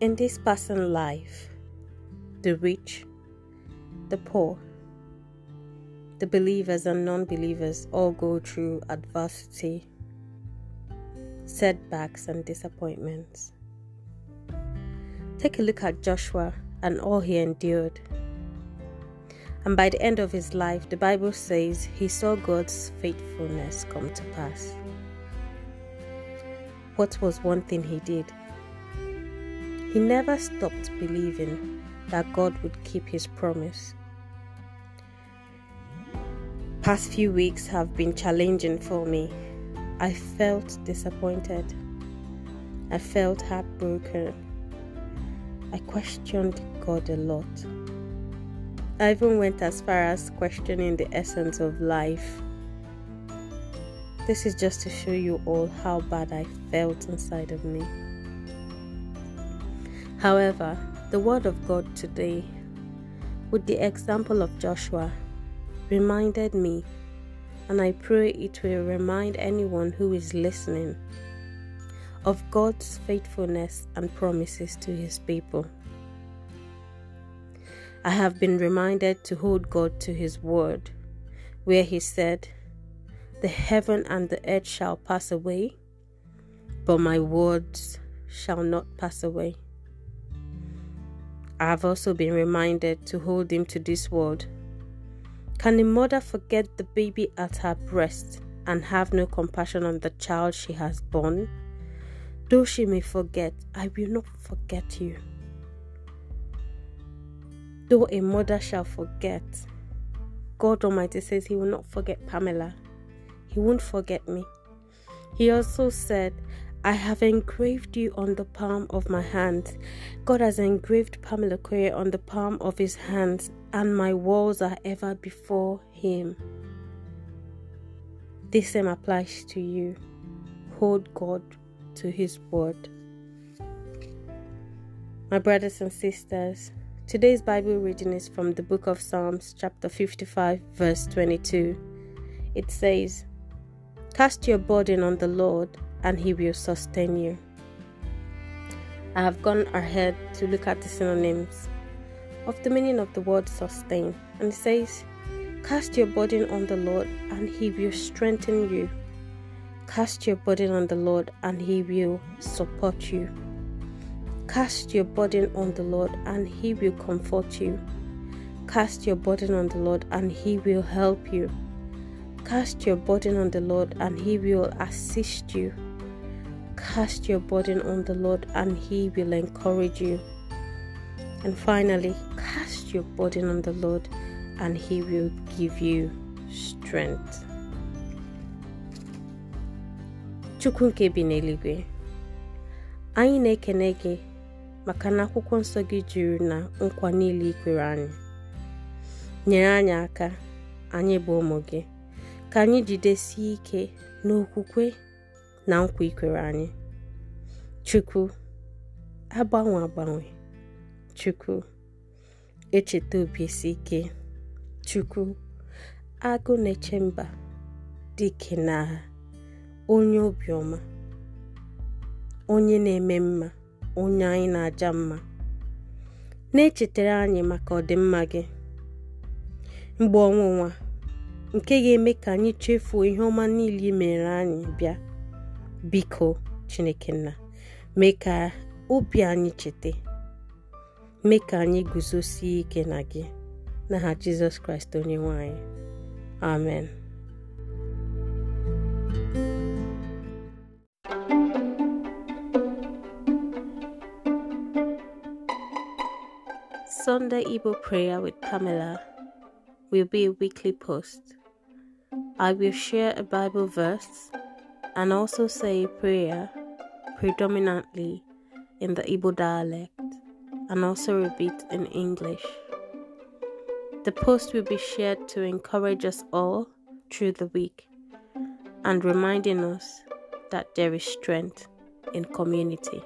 In this person life, the rich, the poor, the believers and non believers all go through adversity, setbacks, and disappointments. Take a look at Joshua and all he endured. And by the end of his life, the Bible says he saw God's faithfulness come to pass. What was one thing he did? He never stopped believing that God would keep his promise. Past few weeks have been challenging for me. I felt disappointed. I felt heartbroken. I questioned God a lot. I even went as far as questioning the essence of life. This is just to show you all how bad I felt inside of me. However, the Word of God today, with the example of Joshua, reminded me, and I pray it will remind anyone who is listening of God's faithfulness and promises to His people. I have been reminded to hold God to His word, where He said, The heaven and the earth shall pass away, but my words shall not pass away. I have also been reminded to hold him to this word. Can a mother forget the baby at her breast and have no compassion on the child she has born? Though she may forget, I will not forget you. Though a mother shall forget, God Almighty says He will not forget Pamela. He won't forget me. He also said, I have engraved you on the palm of my hand. God has engraved Pamela Koye on the palm of his hands, and my walls are ever before him. This same applies to you. Hold God to his word. My brothers and sisters, today's Bible reading is from the book of Psalms, chapter 55, verse 22. It says, Cast your burden on the Lord and He will sustain you. I have gone ahead to look at the synonyms of the meaning of the word sustain, and it says, Cast your burden on the Lord, and He will strengthen you. Cast your burden on the Lord, and He will support you. Cast your burden on the Lord, and He will comfort you. Cast your burden on the Lord, and He will help you. Cast your burden on the Lord, and He will assist you. Cast your burden on the Lord, and He will encourage you. And finally, cast your burden on the Lord, and He will give you strength. Chukwu nke anyị na-ekene gị maka na akwụkwọ nsọ gị juru na nkwa niile ikwere anyị. Nyere anyị aka, anyị bụ ụmụ gị, ka anyị jidesie ike n'okwukwe na nkwa ikwere anyị. Chukwu, agbanwe agbanwe. Chukwu, echeta obi esi ike. Chukwu, agụ na-eche mba dike n'agha, onye obiọma, onye na-eme mma, onye anyị na-aja mma. Na-echetara anyị maka ọdịmma gị mgbe ọnwụnwa nke ga-eme ka anyị chefuo ihe ọma niile i mere anyị bịa biko chineke nna mee ka obi anyị cheta mee ka anyị guzosie ike na gị. N'aha jizọs kraịst onye nwanyị amen. Sunday Igbo prayer with Pamela will be a weekly post. I will share a Bible verse and also say prayer predominantly in the Igbo dialect and also repeat in English. The post will be shared to encourage us all through the week and reminding us that there is strength in community.